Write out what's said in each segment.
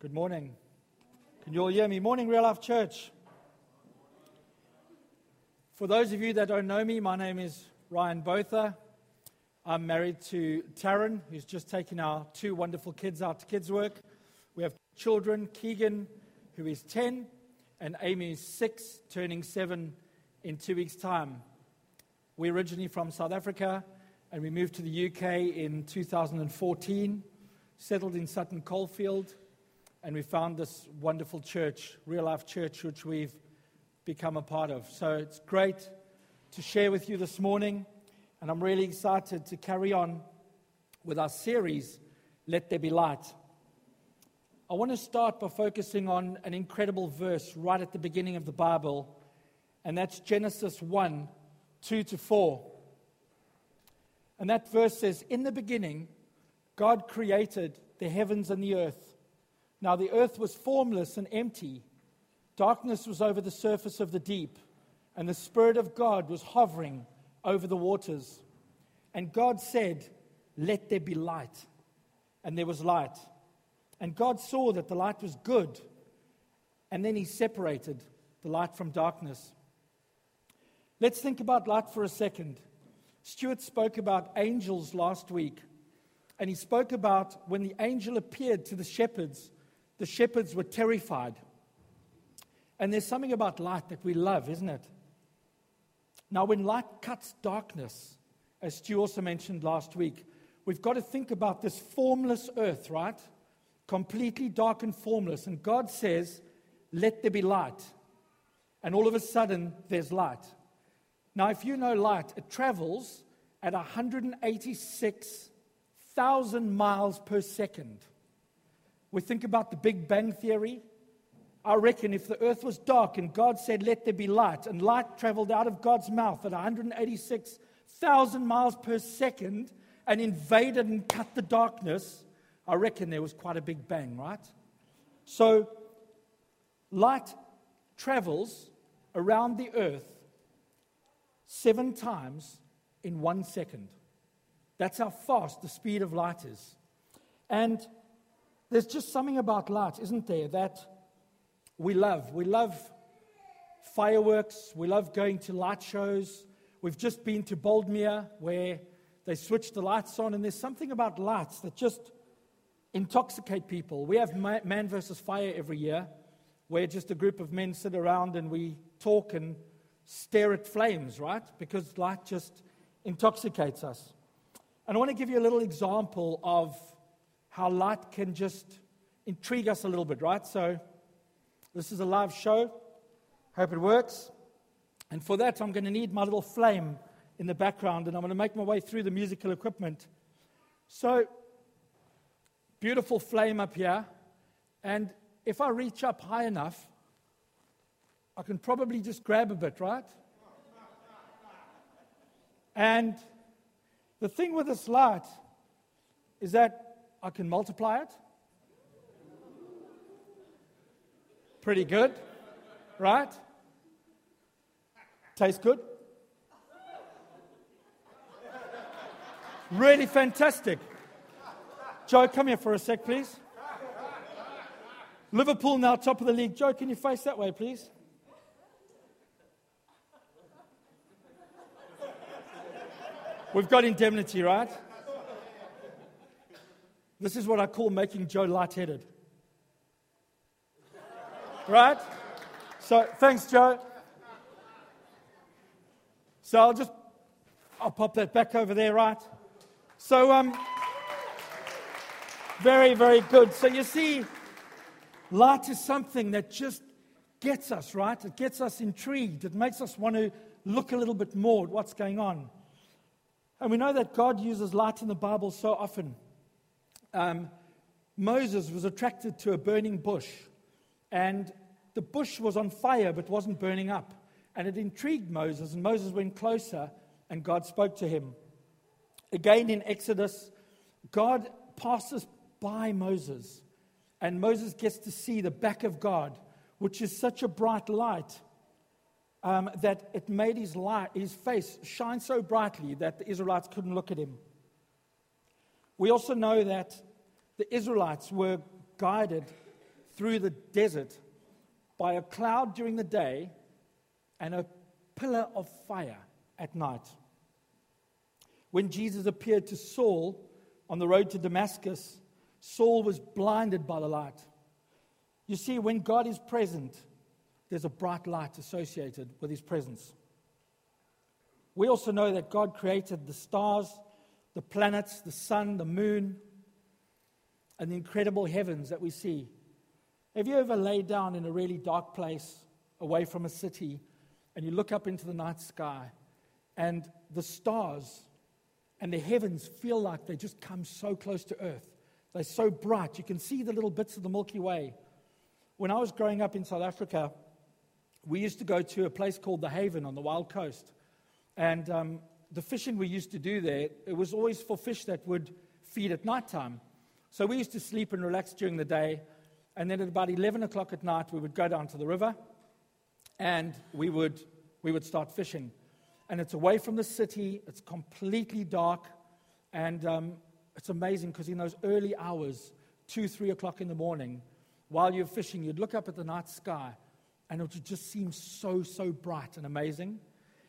Good morning. Can you all hear me? Morning, Real Life Church. For those of you that don't know me, my name is Ryan Botha. I'm married to Taryn, who's just taken our two wonderful kids out to kids' work. We have children, Keegan, who is 10, and Amy is 6, turning 7 in two weeks' time. We're originally from South Africa, and we moved to the UK in 2014, settled in Sutton Coldfield, and we found this wonderful church, Real Life Church, which we've become a part of. So it's great to share with you this morning, and I'm really excited to carry on with our series, Let There Be Light. I want to start by focusing on an incredible verse right at the beginning of the Bible, and that's Genesis 1 2 to 4. And that verse says, In the beginning, God created the heavens and the earth. Now the earth was formless and empty. Darkness was over the surface of the deep, and the Spirit of God was hovering over the waters. And God said, Let there be light. And there was light. And God saw that the light was good. And then he separated the light from darkness. Let's think about light for a second. Stuart spoke about angels last week. And he spoke about when the angel appeared to the shepherds the shepherds were terrified. And there's something about light that we love, isn't it? Now, when light cuts darkness, as Stu also mentioned last week, we've got to think about this formless earth, right? Completely dark and formless. And God says, Let there be light. And all of a sudden, there's light. Now, if you know light, it travels at 186,000 miles per second. We think about the Big Bang Theory. I reckon if the earth was dark and God said, Let there be light, and light traveled out of God's mouth at 186,000 miles per second and invaded and cut the darkness, I reckon there was quite a big bang, right? So, light travels around the earth seven times in one second. That's how fast the speed of light is. And there's just something about light, isn't there, that we love. We love fireworks, we love going to light shows. We've just been to Boldmere where they switch the lights on, and there's something about lights that just intoxicate people. We have Man versus Fire every year where just a group of men sit around and we talk and stare at flames, right? Because light just intoxicates us. And I want to give you a little example of how light can just intrigue us a little bit, right? So, this is a live show. Hope it works. And for that, I'm going to need my little flame in the background, and I'm going to make my way through the musical equipment. So, beautiful flame up here. And if I reach up high enough, I can probably just grab a bit, right? And the thing with this light is that I can multiply it. Pretty good, right? Tastes good. Really fantastic. Joe, come here for a sec, please. Liverpool now top of the league. Joe, can you face that way, please? We've got indemnity, right? This is what I call making Joe lightheaded. Right? So thanks, Joe. So I'll just I'll pop that back over there, right? So um very, very good. So you see, light is something that just gets us, right? It gets us intrigued. It makes us want to look a little bit more at what's going on. And we know that God uses light in the Bible so often um, Moses was attracted to a burning bush, and the bush was on fire but wasn't burning up. And it intrigued Moses, and Moses went closer, and God spoke to him. Again in Exodus, God passes by Moses, and Moses gets to see the back of God, which is such a bright light um, that it made his, light, his face shine so brightly that the Israelites couldn't look at him. We also know that the Israelites were guided through the desert by a cloud during the day and a pillar of fire at night. When Jesus appeared to Saul on the road to Damascus, Saul was blinded by the light. You see, when God is present, there's a bright light associated with his presence. We also know that God created the stars, the planets, the sun, the moon, and the incredible heavens that we see. Have you ever laid down in a really dark place away from a city and you look up into the night sky and the stars and the heavens feel like they just come so close to earth? They're so bright. You can see the little bits of the Milky Way. When I was growing up in South Africa, we used to go to a place called the Haven on the Wild Coast. And um, the fishing we used to do there, it was always for fish that would feed at night time. So we used to sleep and relax during the day. And then at about 11 o'clock at night, we would go down to the river and we would, we would start fishing. And it's away from the city, it's completely dark. And um, it's amazing because in those early hours, 2, 3 o'clock in the morning, while you're fishing, you'd look up at the night sky and it would just seem so, so bright and amazing.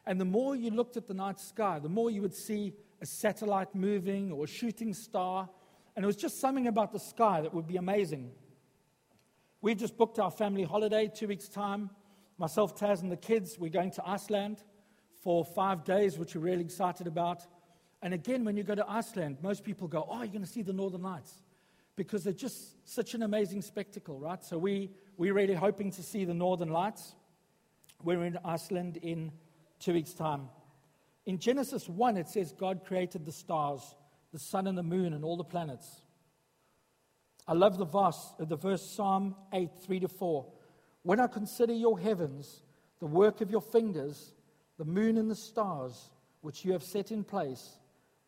And the more you looked at the night sky, the more you would see a satellite moving or a shooting star. And it was just something about the sky that would be amazing. We've just booked our family holiday, two weeks' time. Myself, Taz, and the kids, we're going to Iceland for five days, which we're really excited about. And again, when you go to Iceland, most people go, Oh, you're going to see the Northern Lights. Because they're just such an amazing spectacle, right? So we, we're really hoping to see the Northern Lights. We're in Iceland in two weeks' time. In Genesis 1, it says God created the stars, the sun and the moon, and all the planets. I love the verse, uh, the verse Psalm 8, 3 to 4. When I consider your heavens, the work of your fingers, the moon and the stars, which you have set in place,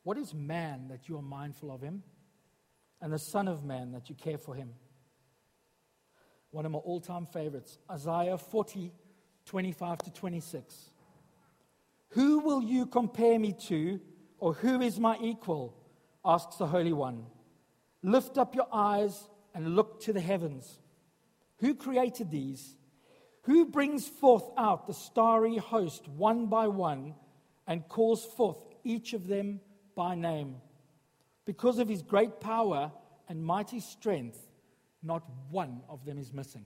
what is man that you are mindful of him? And the Son of Man that you care for him? One of my all time favorites, Isaiah 40, 25 to 26. Who will you compare me to, or who is my equal? asks the Holy One. Lift up your eyes and look to the heavens. Who created these? Who brings forth out the starry host one by one and calls forth each of them by name? Because of his great power and mighty strength, not one of them is missing.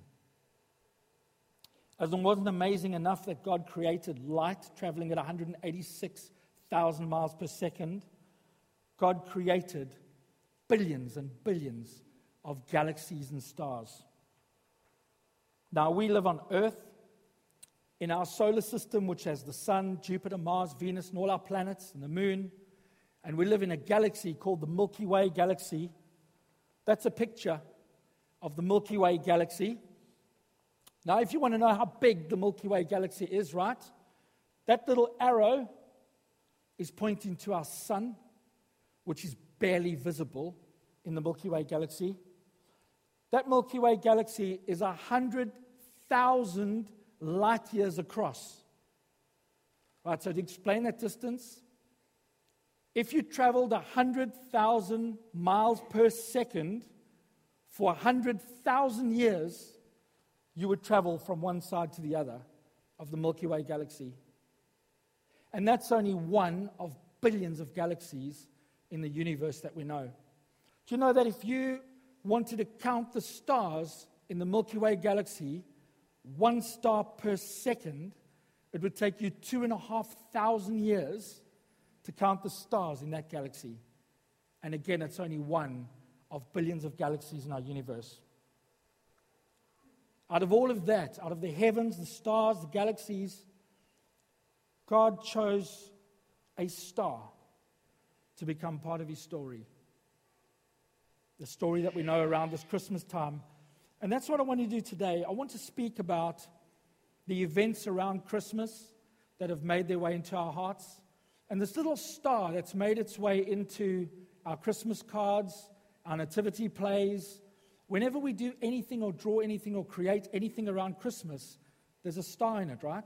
As it wasn't amazing enough that God created light traveling at 186,000 miles per second, God created billions and billions of galaxies and stars. Now, we live on Earth, in our solar system, which has the Sun, Jupiter, Mars, Venus, and all our planets, and the Moon. And we live in a galaxy called the Milky Way galaxy. That's a picture of the Milky Way galaxy. Now, if you want to know how big the Milky Way galaxy is, right? That little arrow is pointing to our sun, which is barely visible in the Milky Way galaxy. That Milky Way galaxy is 100,000 light years across. Right, so to explain that distance, if you traveled 100,000 miles per second for 100,000 years, you would travel from one side to the other of the Milky Way galaxy. And that's only one of billions of galaxies in the universe that we know. Do you know that if you wanted to count the stars in the Milky Way galaxy, one star per second, it would take you two and a half thousand years to count the stars in that galaxy. And again, it's only one of billions of galaxies in our universe. Out of all of that, out of the heavens, the stars, the galaxies, God chose a star to become part of his story. The story that we know around this Christmas time. And that's what I want to do today. I want to speak about the events around Christmas that have made their way into our hearts. And this little star that's made its way into our Christmas cards, our nativity plays, Whenever we do anything or draw anything or create anything around Christmas, there's a star in it, right?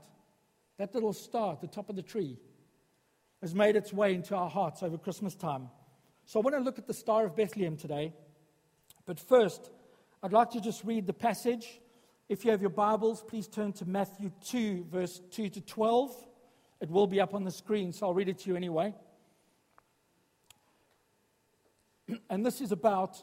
That little star at the top of the tree has made its way into our hearts over Christmas time. So I want to look at the Star of Bethlehem today. But first, I'd like to just read the passage. If you have your Bibles, please turn to Matthew 2, verse 2 to 12. It will be up on the screen, so I'll read it to you anyway. And this is about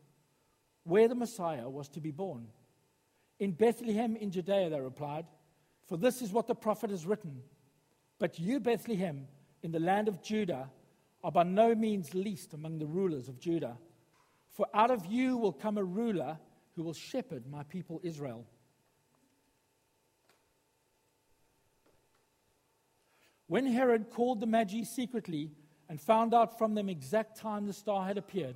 where the Messiah was to be born. In Bethlehem in Judea, they replied, For this is what the prophet has written. But you, Bethlehem, in the land of Judah, are by no means least among the rulers of Judah. For out of you will come a ruler who will shepherd my people Israel. When Herod called the Magi secretly and found out from them exact time the star had appeared,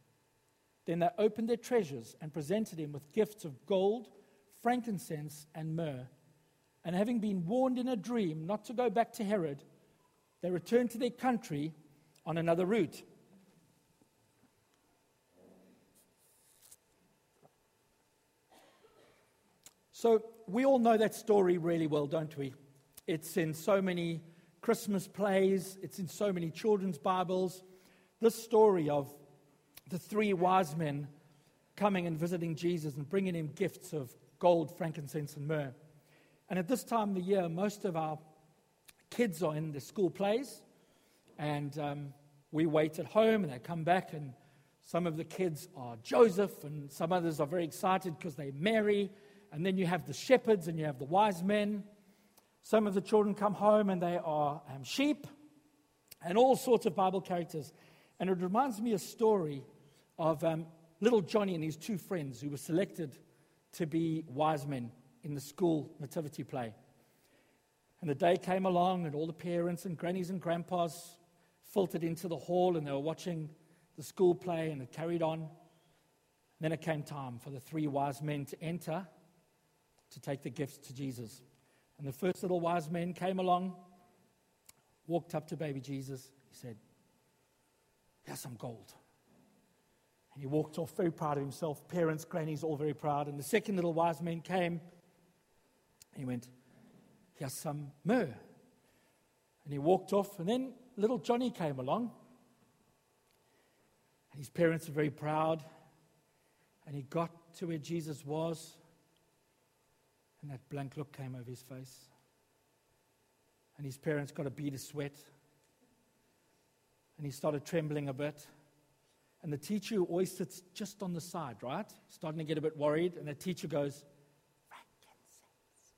Then they opened their treasures and presented him with gifts of gold, frankincense, and myrrh. And having been warned in a dream not to go back to Herod, they returned to their country on another route. So, we all know that story really well, don't we? It's in so many Christmas plays, it's in so many children's Bibles. This story of the three wise men coming and visiting Jesus and bringing him gifts of gold, frankincense, and myrrh. And at this time of the year, most of our kids are in the school plays, and um, we wait at home and they come back, and some of the kids are Joseph, and some others are very excited because they're Mary, and then you have the shepherds and you have the wise men. Some of the children come home and they are um, sheep, and all sorts of Bible characters. And it reminds me a story of um, little Johnny and his two friends who were selected to be wise men in the school nativity play. And the day came along, and all the parents and grannies and grandpas filtered into the hall, and they were watching the school play, and it carried on. And then it came time for the three wise men to enter to take the gifts to Jesus. And the first little wise man came along, walked up to baby Jesus. He said, Here's some gold. And he walked off very proud of himself. Parents, grannies, all very proud. And the second little wise man came. He went, Here's some myrrh. And he walked off, and then little Johnny came along. And his parents were very proud. And he got to where Jesus was, and that blank look came over his face. And his parents got a bead of sweat. And he started trembling a bit. And the teacher who always sits just on the side, right? Starting to get a bit worried. And the teacher goes, Frankincense.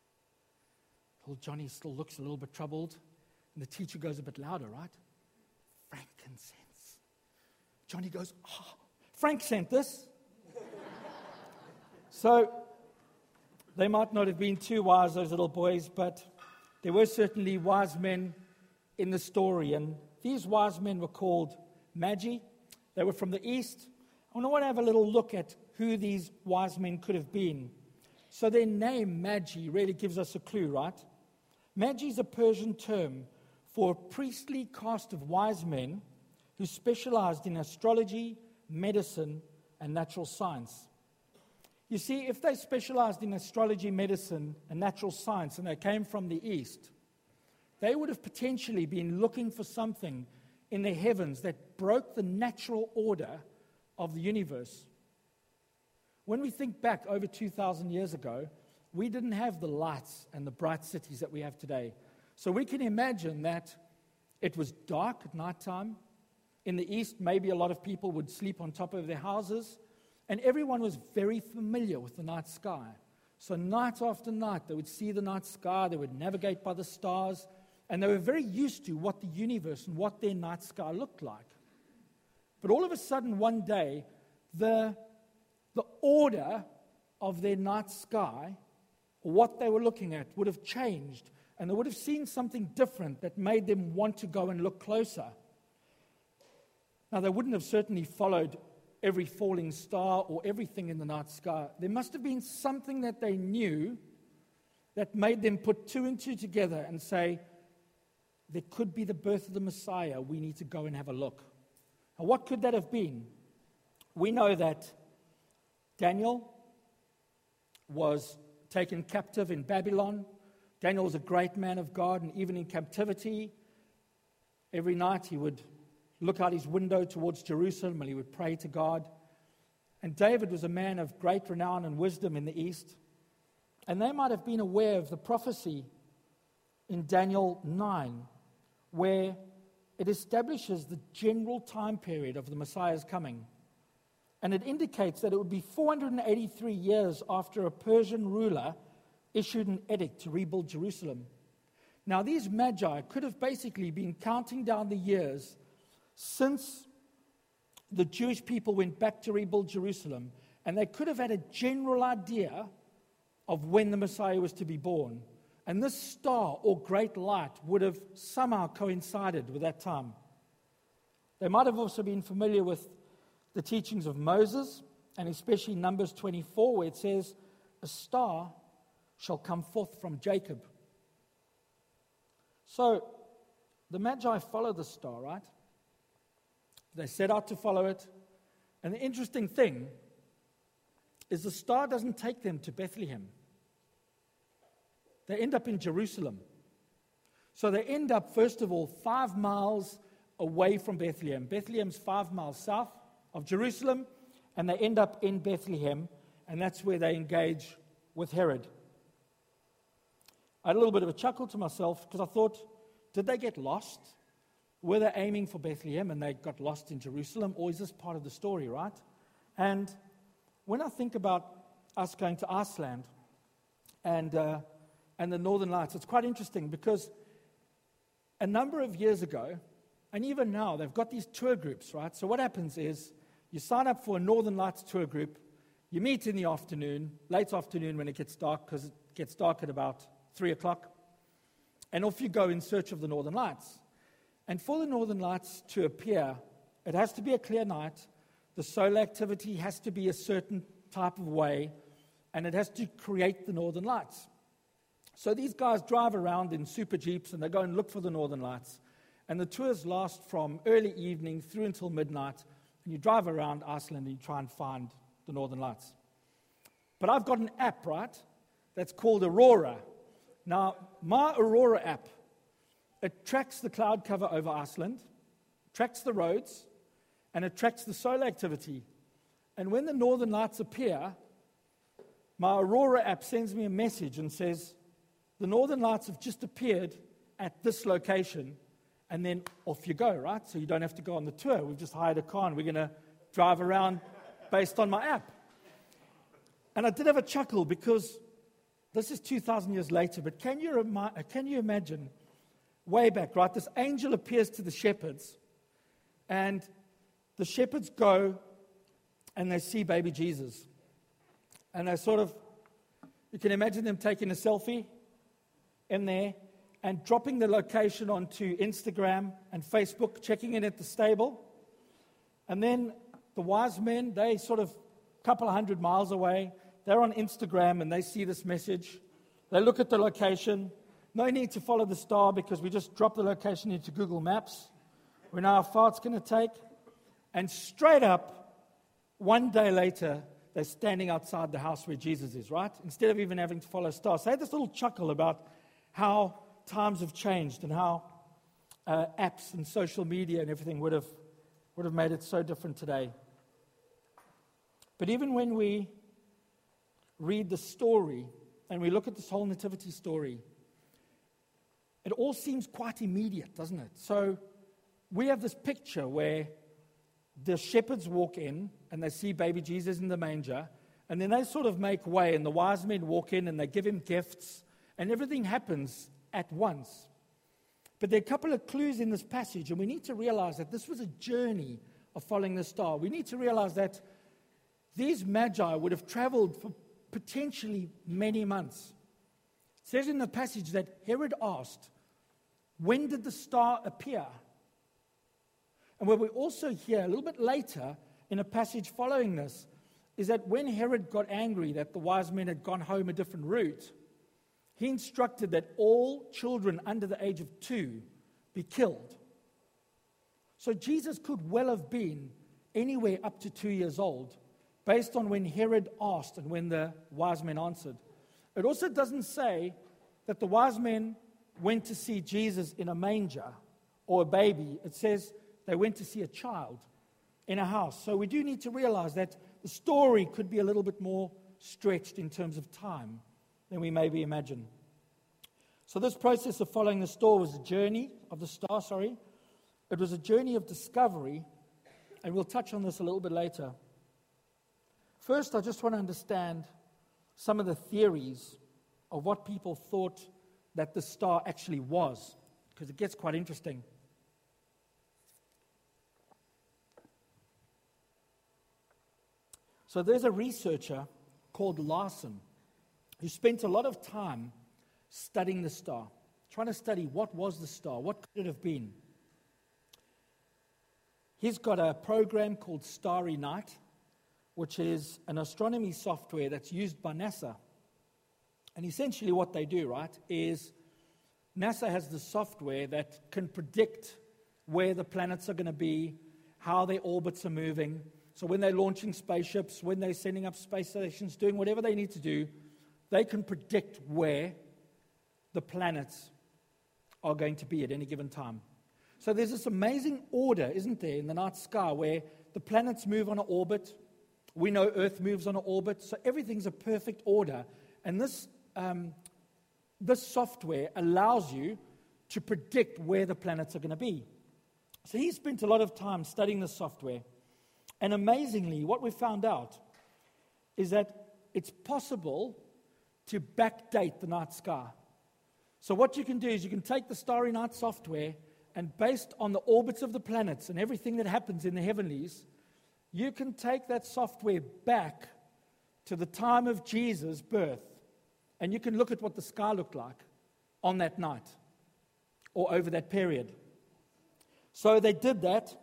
Little Johnny still looks a little bit troubled. And the teacher goes a bit louder, right? Frankincense. Johnny goes, Oh, Frank sent this. so they might not have been too wise, those little boys, but there were certainly wise men in the story. And these wise men were called Magi. They were from the east. I want to have a little look at who these wise men could have been. So their name, Magi, really gives us a clue, right? Magi is a Persian term for a priestly caste of wise men who specialized in astrology, medicine, and natural science. You see, if they specialized in astrology, medicine, and natural science, and they came from the East, they would have potentially been looking for something in the heavens that broke the natural order of the universe. When we think back over 2,000 years ago, we didn't have the lights and the bright cities that we have today. So we can imagine that it was dark at night time. In the east, maybe a lot of people would sleep on top of their houses, and everyone was very familiar with the night sky. So, night after night, they would see the night sky, they would navigate by the stars, and they were very used to what the universe and what their night sky looked like. But all of a sudden, one day, the, the order of their night sky, what they were looking at, would have changed, and they would have seen something different that made them want to go and look closer. Now, they wouldn't have certainly followed every falling star or everything in the night sky. There must have been something that they knew that made them put two and two together and say, there could be the birth of the Messiah. We need to go and have a look. And what could that have been? We know that Daniel was taken captive in Babylon. Daniel was a great man of God, and even in captivity, every night he would look out his window towards Jerusalem and he would pray to God. And David was a man of great renown and wisdom in the East. And they might have been aware of the prophecy in Daniel 9, where it establishes the general time period of the Messiah's coming. And it indicates that it would be 483 years after a Persian ruler issued an edict to rebuild Jerusalem. Now, these magi could have basically been counting down the years since the Jewish people went back to rebuild Jerusalem, and they could have had a general idea of when the Messiah was to be born. And this star or great light would have somehow coincided with that time. They might have also been familiar with the teachings of Moses, and especially Numbers 24, where it says, A star shall come forth from Jacob. So the Magi follow the star, right? They set out to follow it. And the interesting thing is the star doesn't take them to Bethlehem. They end up in Jerusalem. So they end up, first of all, five miles away from Bethlehem. Bethlehem's five miles south of Jerusalem, and they end up in Bethlehem, and that's where they engage with Herod. I had a little bit of a chuckle to myself because I thought, did they get lost? Were they aiming for Bethlehem and they got lost in Jerusalem? Or is this part of the story, right? And when I think about us going to Iceland and, uh, and the Northern Lights, it's quite interesting because a number of years ago, and even now, they've got these tour groups, right? So what happens is you sign up for a Northern Lights tour group, you meet in the afternoon, late afternoon when it gets dark, because it gets dark at about 3 o'clock, and off you go in search of the Northern Lights. And for the northern lights to appear, it has to be a clear night, the solar activity has to be a certain type of way, and it has to create the northern lights. So these guys drive around in super jeeps and they go and look for the northern lights. And the tours last from early evening through until midnight. And you drive around Iceland and you try and find the northern lights. But I've got an app, right? That's called Aurora. Now, my Aurora app it tracks the cloud cover over Iceland, tracks the roads, and it tracks the solar activity. And when the northern lights appear, my Aurora app sends me a message and says, The northern lights have just appeared at this location. And then off you go, right? So you don't have to go on the tour. We've just hired a car and we're going to drive around based on my app. And I did have a chuckle because this is 2,000 years later, but can you, remi- can you imagine way back, right? This angel appears to the shepherds, and the shepherds go and they see baby Jesus. And they sort of, you can imagine them taking a selfie in there and dropping the location onto Instagram and Facebook, checking in at the stable. And then the wise men, they sort of a couple of hundred miles away, they're on Instagram and they see this message. They look at the location no need to follow the star because we just drop the location into Google Maps. We know how far it's going to take. And straight up, one day later, they're standing outside the house where Jesus is, right? Instead of even having to follow stars. So I had this little chuckle about how times have changed and how uh, apps and social media and everything would have, would have made it so different today. But even when we read the story and we look at this whole nativity story, it all seems quite immediate, doesn't it? So we have this picture where the shepherds walk in and they see baby Jesus in the manger, And then they sort of make way, and the wise men walk in and they give him gifts, and everything happens at once. But there are a couple of clues in this passage, and we need to realize that this was a journey of following the star. We need to realize that these magi would have traveled for potentially many months. It says in the passage that Herod asked, When did the star appear? And what we also hear a little bit later in a passage following this is that when Herod got angry that the wise men had gone home a different route, he instructed that all children under the age of two be killed. So Jesus could well have been anywhere up to two years old, based on when Herod asked and when the wise men answered. It also doesn't say that the wise men went to see Jesus in a manger or a baby. It says they went to see a child in a house. So we do need to realize that the story could be a little bit more stretched in terms of time than we maybe imagine. So this process of following the star was a journey of the star, sorry. It was a journey of discovery, and we'll touch on this a little bit later. First, I just want to understand some of the theories of what people thought that the star actually was, because it gets quite interesting. So there's a researcher called Larson who spent a lot of time studying the star, trying to study what was the star, what could it have been. He's got a program called Starry Night, which is an astronomy software that's used by NASA. And essentially, what they do, right, is NASA has the software that can predict where the planets are going to be, how their orbits are moving, so when they're launching spaceships, when they're sending up space stations, doing whatever they need to do, they can predict where the planets are going to be at any given time. So there's this amazing order, isn't there, in the night sky where the planets move on an orbit. We know Earth moves on an orbit, so everything's a perfect order. And this, um, this software allows you to predict where the planets are going to be. So he spent a lot of time studying this software. And amazingly, what we found out is that it's possible to backdate the night sky. So, what you can do is you can take the Starry Night software, and based on the orbits of the planets and everything that happens in the heavenlies, you can take that software back to the time of Jesus' birth, and you can look at what the sky looked like on that night or over that period. So they did that,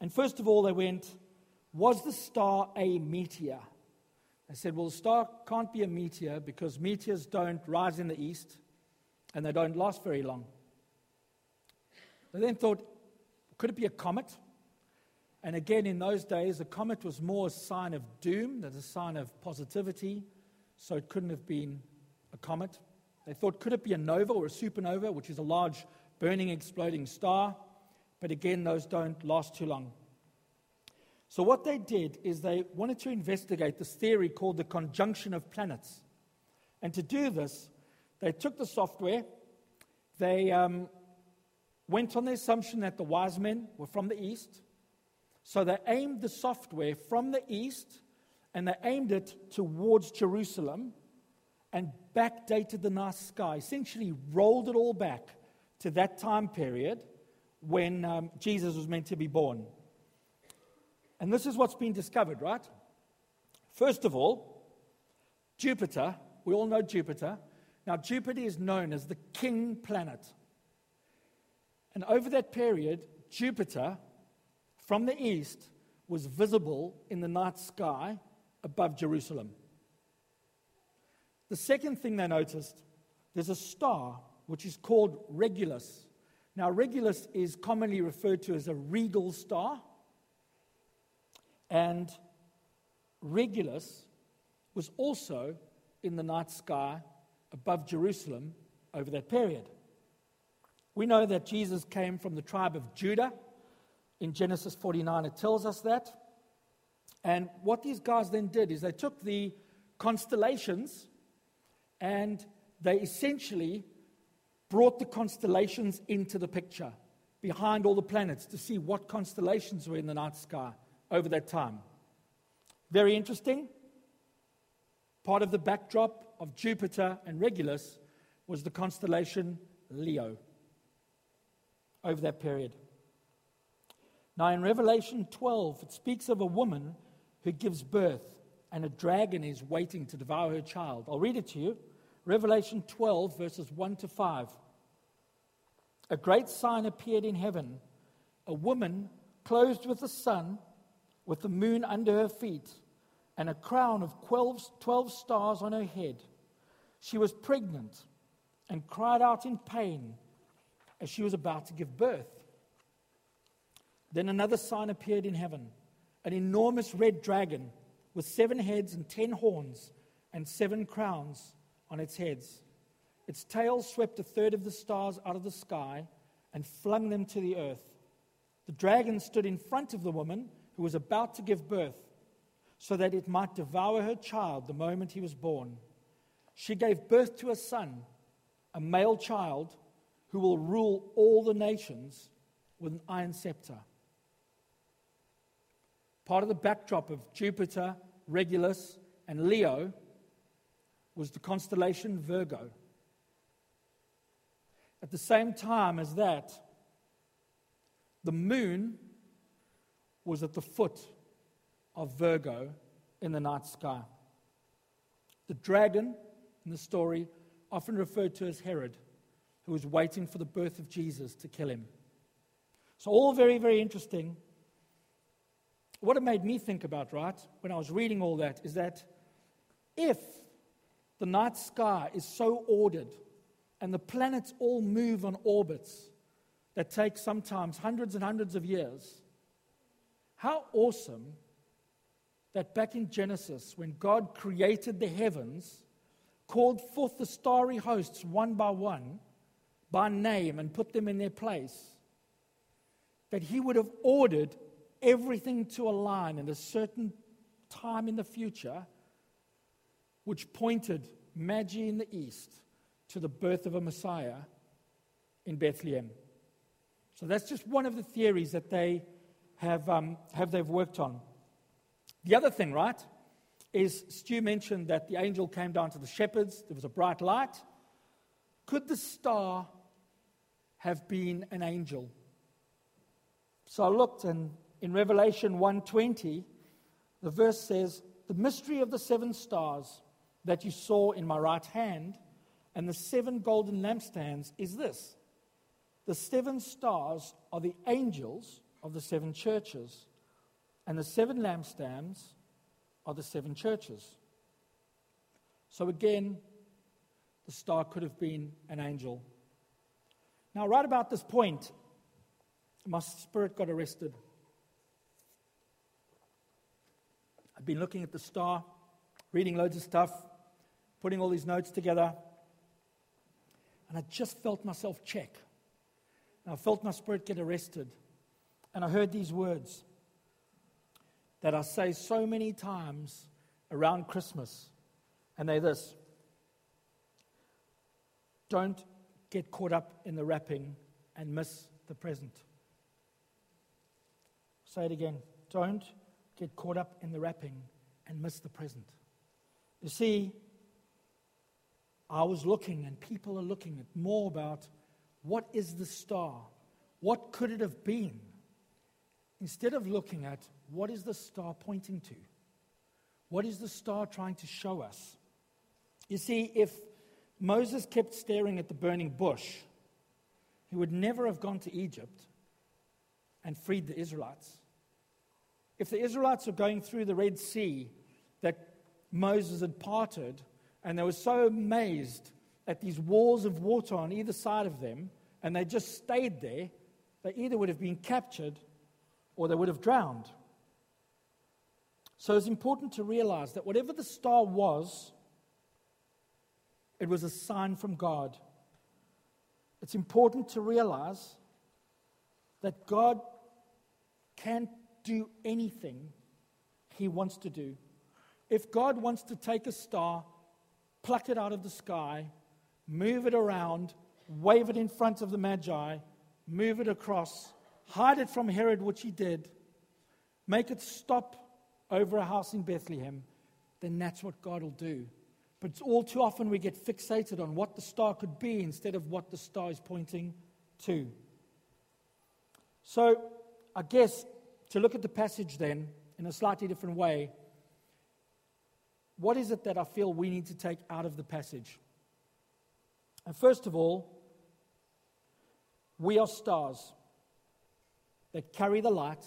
and first of all, they went was the star a meteor? I said, Well, the star can't be a meteor because meteors don't rise in the east and they don't last very long. They then thought, Could it be a comet? And again, in those days, a comet was more a sign of doom than a sign of positivity, so it couldn't have been a comet. They thought, could it be a nova or a supernova, which is a large burning, exploding star? But again, those don't last too long. So, what they did is they wanted to investigate this theory called the conjunction of planets. And to do this, they took the software, they um, went on the assumption that the wise men were from the east. So, they aimed the software from the east and they aimed it towards Jerusalem and backdated the night sky, essentially rolled it all back to that time period when um, Jesus was meant to be born. And this is what's been discovered, right? First of all, Jupiter, we all know Jupiter. Now, Jupiter is known as the king planet. And over that period, Jupiter from the east was visible in the night sky above Jerusalem. The second thing they noticed, there's a star which is called Regulus. Now, Regulus is commonly referred to as a regal star. And Regulus was also in the night sky above Jerusalem over that period. We know that Jesus came from the tribe of Judah. In Genesis 49, it tells us that. And what these guys then did is they took the constellations and they essentially brought the constellations into the picture behind all the planets to see what constellations were in the night sky over that time. Very interesting. Part of the backdrop of Jupiter and Regulus was the constellation Leo over that period. Now, in Revelation 12, it speaks of a woman who gives birth, and a dragon is waiting to devour her child. I'll read it to you. Revelation 12, verses 1 to 5. A great sign appeared in heaven a woman clothed with the sun, with the moon under her feet, and a crown of 12, 12 stars on her head. She was pregnant and cried out in pain as she was about to give birth. Then another sign appeared in heaven an enormous red dragon with seven heads and ten horns and seven crowns on its heads. Its tail swept a third of the stars out of the sky and flung them to the earth. The dragon stood in front of the woman who was about to give birth, so that it might devour her child the moment he was born. She gave birth to a son, a male child, who will rule all the nations with an iron scepter. Part of the backdrop of Jupiter, Regulus, and Leo was the constellation Virgo. At the same time as that, the moon was at the foot of Virgo in the night sky. The dragon in the story, often referred to as Herod, who was waiting for the birth of Jesus to kill him. So, all very, very interesting what it made me think about, right, when I was reading all that, is that if the night sky is so ordered and the planets all move on orbits that take sometimes hundreds and hundreds of years, how awesome that back in Genesis, when God created the heavens, called forth the starry hosts one by one, by name, and put them in their place, that He would have ordered everything to align in a certain time in the future, which pointed Magi in the east to the birth of a Messiah in Bethlehem. So that's just one of the theories that they have, um, have they've worked on. The other thing, right, is Stu mentioned that the angel came down to the shepherds. There was a bright light. Could the star have been an angel? So I looked, and in Revelation 1:20, the verse says, "The mystery of the seven stars that you saw in my right hand and the seven golden lampstands is this: the seven stars are the angels of the seven churches, and the seven lampstands are the seven churches." So again, the star could have been an angel. Now, right about this point, my spirit got arrested. I've been looking at the star, reading loads of stuff, putting all these notes together, and I just felt myself check. And I felt my spirit get arrested. And I heard these words that I say so many times around Christmas, and they're this Don't get caught up in the wrapping and miss the present. Say it again. Don't get caught up in the wrapping and miss the present. You see, I was looking, and people are looking at more about what is the star? What could it have been? Instead of looking at what is the star pointing to? What is the star trying to show us? You see, if Moses kept staring at the burning bush, he would never have gone to Egypt and freed the Israelites. If the Israelites were going through the Red Sea that Moses had parted, and they were so amazed at these walls of water on either side of them, and they just stayed there, they either would have been captured or they would have drowned. So it's important to realize that whatever the star was, it was a sign from God. It's important to realize that God can do anything he wants to do. If God wants to take a star, pluck it out of the sky, move it around, wave it in front of the Magi, move it across, hide it from Herod, which he did, make it stop over a house in Bethlehem, then that's what God will do. But it's all too often we get fixated on what the star could be instead of what the star is pointing to. So, I guess to look at the passage then in a slightly different way, what is it that I feel we need to take out of the passage? And first of all, we are stars that carry the light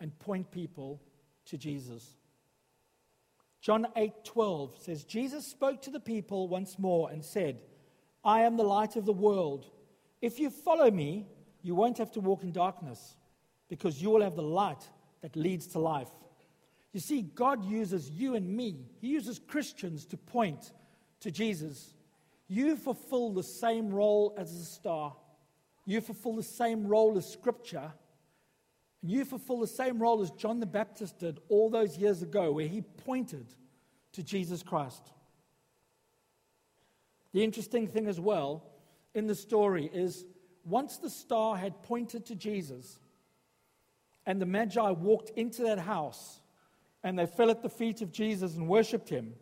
and point people to Jesus. John 8:12 says Jesus spoke to the people once more and said, "I am the light of the world. If you follow me, you won't have to walk in darkness, because you will have the light that leads to life." You see, God uses you and me. He uses Christians to point to Jesus. You fulfill the same role as a star. You fulfill the same role as Scripture. And you fulfill the same role as John the Baptist did all those years ago, where he pointed to Jesus Christ. The interesting thing as well in the story is once the star had pointed to Jesus and the Magi walked into that house and they fell at the feet of Jesus and worshiped him,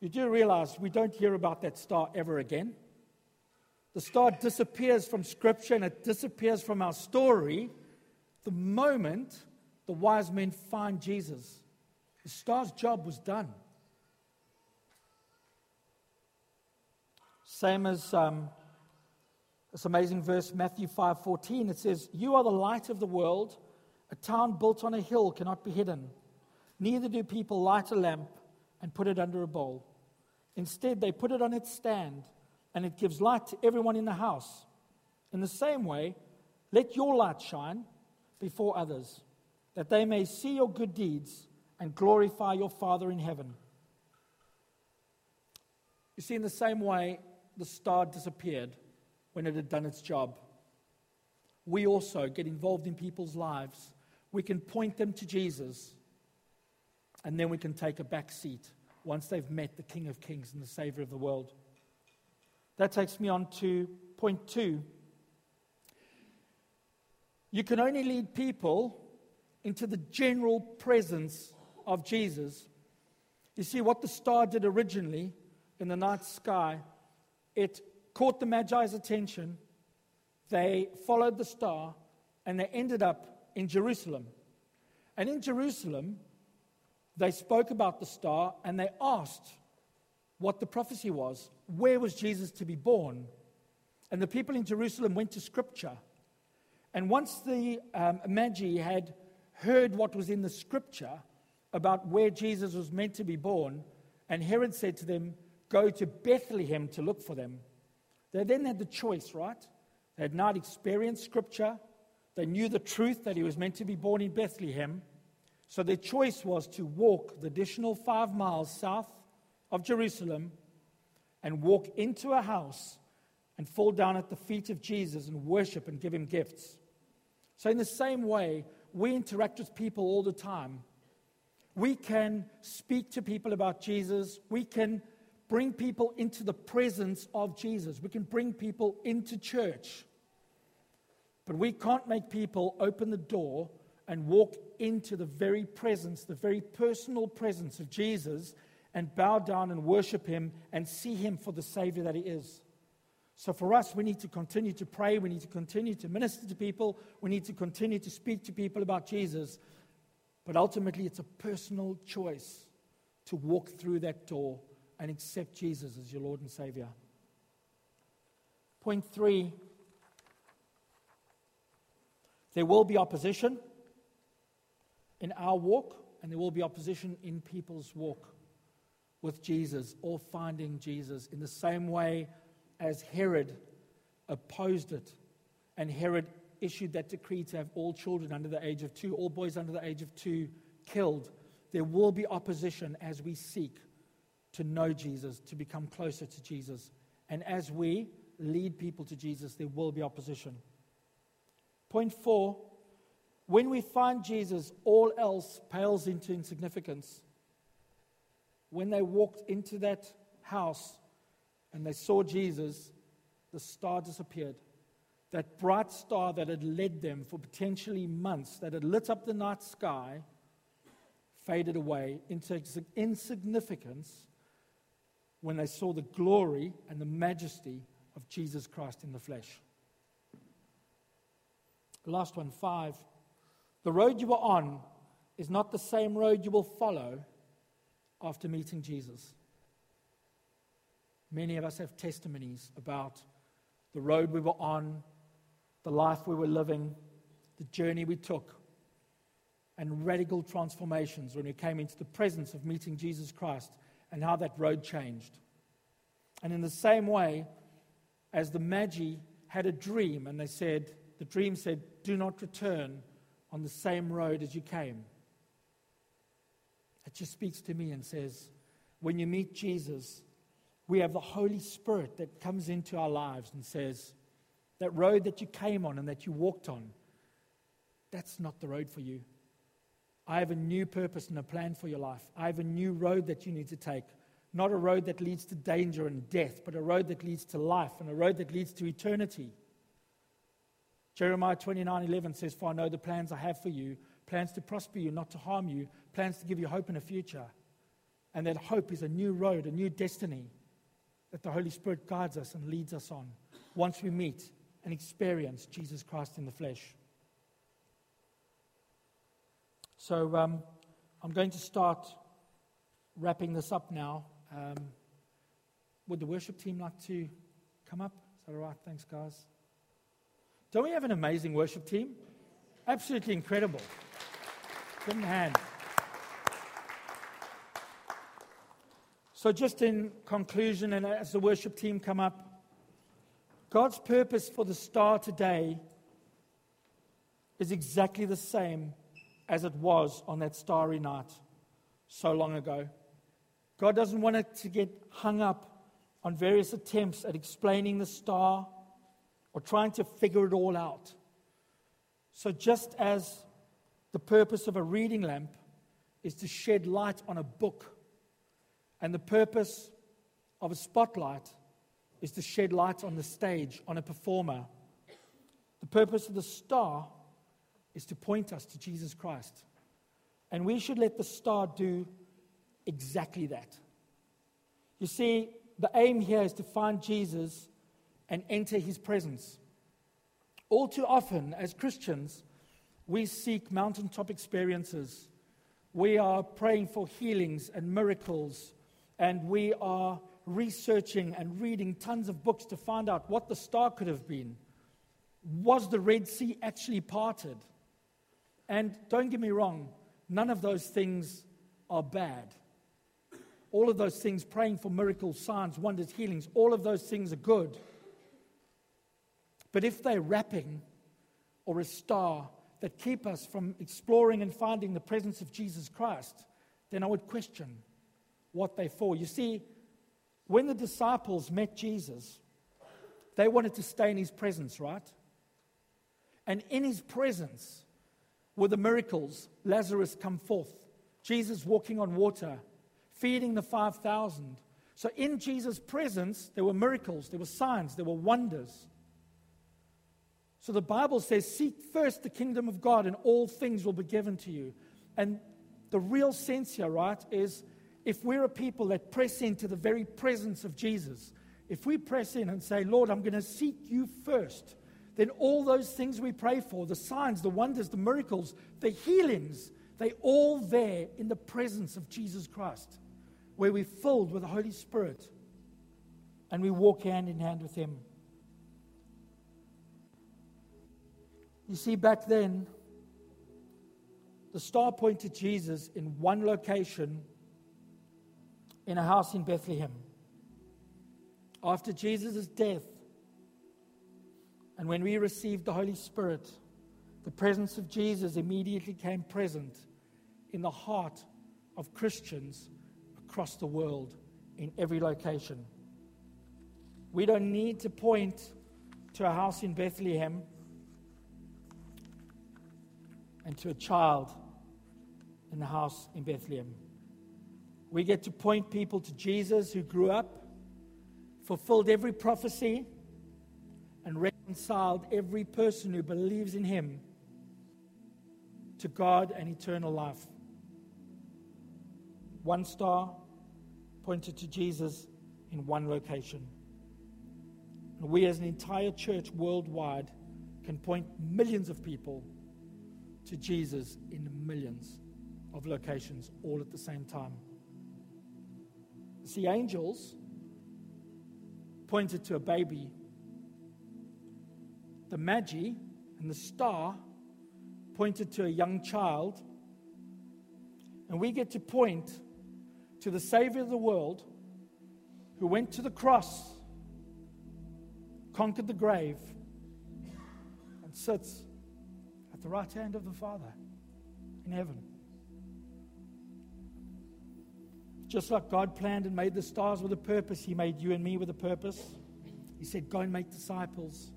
you do realize we don't hear about that star ever again. The star disappears from Scripture and it disappears from our story the moment the wise men find Jesus. The star's job was done. Same as um, this amazing verse, Matthew 5:14. It says, "You are the light of the world. A town built on a hill cannot be hidden. Neither do people light a lamp and put it under a bowl. Instead, they put it on its stand, and it gives light to everyone in the house. In the same way, let your light shine before others, that they may see your good deeds and glorify your Father in heaven. You see, in the same way, the star disappeared when it had done its job. We also get involved in people's lives. We can point them to Jesus, and then we can take a back seat once they've met the King of Kings and the Savior of the world. That takes me on to point two. You can only lead people into the general presence of Jesus. You see, what the star did originally in the night sky, it caught the Magi's attention. They followed the star and they ended up in Jerusalem. And in Jerusalem, they spoke about the star and they asked what the prophecy was. Where was Jesus to be born? And the people in Jerusalem went to Scripture. And once the um, Magi had heard what was in the Scripture, about where Jesus was meant to be born, and Herod said to them, Go to Bethlehem to look for them. They then had the choice, right? They had not experienced Scripture, they knew the truth that he was meant to be born in Bethlehem. So their choice was to walk the additional five miles south of Jerusalem and walk into a house and fall down at the feet of Jesus and worship and give him gifts. So, in the same way, we interact with people all the time we can speak to people about Jesus. We can bring people into the presence of Jesus. We can bring people into church. But we can't make people open the door and walk into the very presence, the very personal presence of Jesus, and bow down and worship him and see him for the Savior that he is. So, for us, we need to continue to pray. We need to continue to minister to people. We need to continue to speak to people about Jesus. But ultimately, it's a personal choice to walk through that door and accept Jesus as your Lord and Savior. Point three there will be opposition in our walk, and there will be opposition in people's walk with Jesus or finding Jesus in the same way as Herod opposed it. And Herod issued that decree to have all children under the age of two, all boys under the age of two, killed. There will be opposition as we seek to know Jesus, to become closer to Jesus. And as we lead people to Jesus, there will be opposition. Point four when we find Jesus, all else pales into insignificance. When they walked into that house and they saw Jesus, the star disappeared that bright star that had led them for potentially months, that had lit up the night sky, faded away into insignificance when they saw the glory and the majesty of Jesus Christ in the flesh. Last one, five. The road you are on is not the same road you will follow after meeting Jesus. Many of us have testimonies about the road we were on, the life we were living, the journey we took, and radical transformations when we came into the presence of meeting Jesus Christ and how that road changed. And in the same way, as the Magi had a dream, and they said, the dream said, Do not return on the same road as you came. It just speaks to me and says, When you meet Jesus, we have the Holy Spirit that comes into our lives and says, That road that you came on and that you walked on, that's not the road for you. I have a new purpose and a plan for your life. I have a new road that you need to take. Not a road that leads to danger and death, but a road that leads to life and a road that leads to eternity. Jeremiah 29 11 says, For I know the plans I have for you plans to prosper you, not to harm you, plans to give you hope in a future. And that hope is a new road, a new destiny that the Holy Spirit guides us and leads us on once we meet and experience Jesus Christ in the flesh. So um, I'm going to start wrapping this up now. Um, would the worship team like to come up? Is that all right? Thanks, guys. Don't we have an amazing worship team? Absolutely incredible. Give them a hand. So, just in conclusion, and as the worship team come up, God's purpose for the star today is exactly the same as it was on that starry night so long ago. God doesn't want it to get hung up on various attempts at explaining the star or trying to figure it all out. So, just as the purpose of a reading lamp is to shed light on a book, and the purpose of a spotlight is to shed light on the stage, on a performer, the purpose of the star is to point us to Jesus Christ. And we should let the star do exactly that. You see, the aim here is to find Jesus and enter his presence. All too often, as Christians, we seek mountaintop experiences. We are praying for healings and miracles, and we are researching and reading tons of books to find out what the star could have been. Was the Red Sea actually parted? And don't get me wrong, none of those things are bad. All of those things, praying for miracles, signs, wonders, healings, all of those things are good. But if they're wrapping or a star that keep us from exploring and finding the presence of Jesus Christ, then I would question what they're for. You see, when the disciples met Jesus, they wanted to stay in his presence, right? And in his presence were the miracles Lazarus come forth, Jesus walking on water, feeding the 5,000. So in Jesus' presence, there were miracles, there were signs, there were wonders. So the Bible says, Seek first the kingdom of God, and all things will be given to you. And the real sense here, right, is if we're a people that press into the very presence of Jesus, if we press in and say, Lord, I'm going to seek you first, then all those things we pray for, the signs, the wonders, the miracles, the healings, they all there in the presence of Jesus Christ, where we're filled with the Holy Spirit and we walk hand in hand with Him. You see, back then, the star pointed Jesus in one location in a house in Bethlehem. After Jesus' death, and when we received the Holy Spirit, the presence of Jesus immediately came present in the heart of Christians across the world in every location. We don't need to point to a house in Bethlehem and to a child in the house in Bethlehem. We get to point people to Jesus who grew up, fulfilled every prophecy, and reconciled every person who believes in him to God and eternal life. one star pointed to Jesus in one location. And we, as an entire church worldwide, can point millions of people to Jesus in millions of locations all at the same time. See, angels pointed to a baby. The Magi and the star pointed to a young child. And we get to point to the Savior of the world who went to the cross, conquered the grave, and sits at the right hand of the Father in heaven. Just like God planned and made the stars with a purpose, He made you and me with a purpose. He said, Go and make disciples.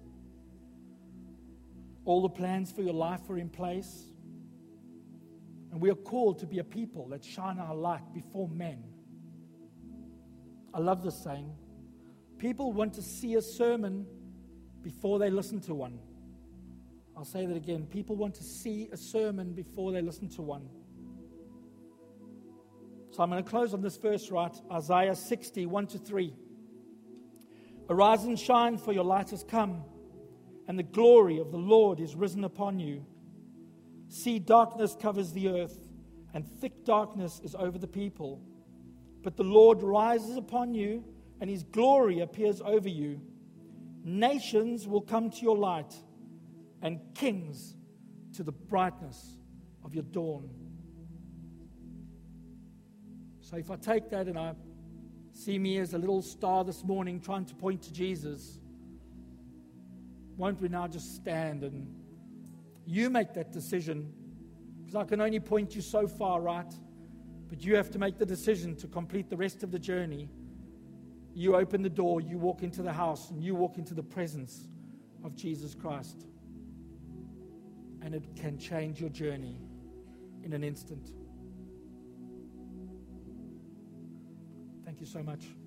All the plans for your life are in place. And we are called to be a people that shine our light before men. I love this saying. People want to see a sermon before they listen to one. I'll say that again. People want to see a sermon before they listen to one. So I'm going to close on this verse, right? Isaiah 60, 1 to 3. Arise and shine, for your light has come, and the glory of the Lord is risen upon you. See, darkness covers the earth, and thick darkness is over the people. But the Lord rises upon you, and his glory appears over you. Nations will come to your light, and kings to the brightness of your dawn. So if I take that and I see me as a little star this morning trying to point to Jesus, won't we now just stand and you make that decision? Because I can only point you so far, right? But you have to make the decision to complete the rest of the journey. You open the door, you walk into the house, and you walk into the presence of Jesus Christ. And it can change your journey in an instant. Thank you so much.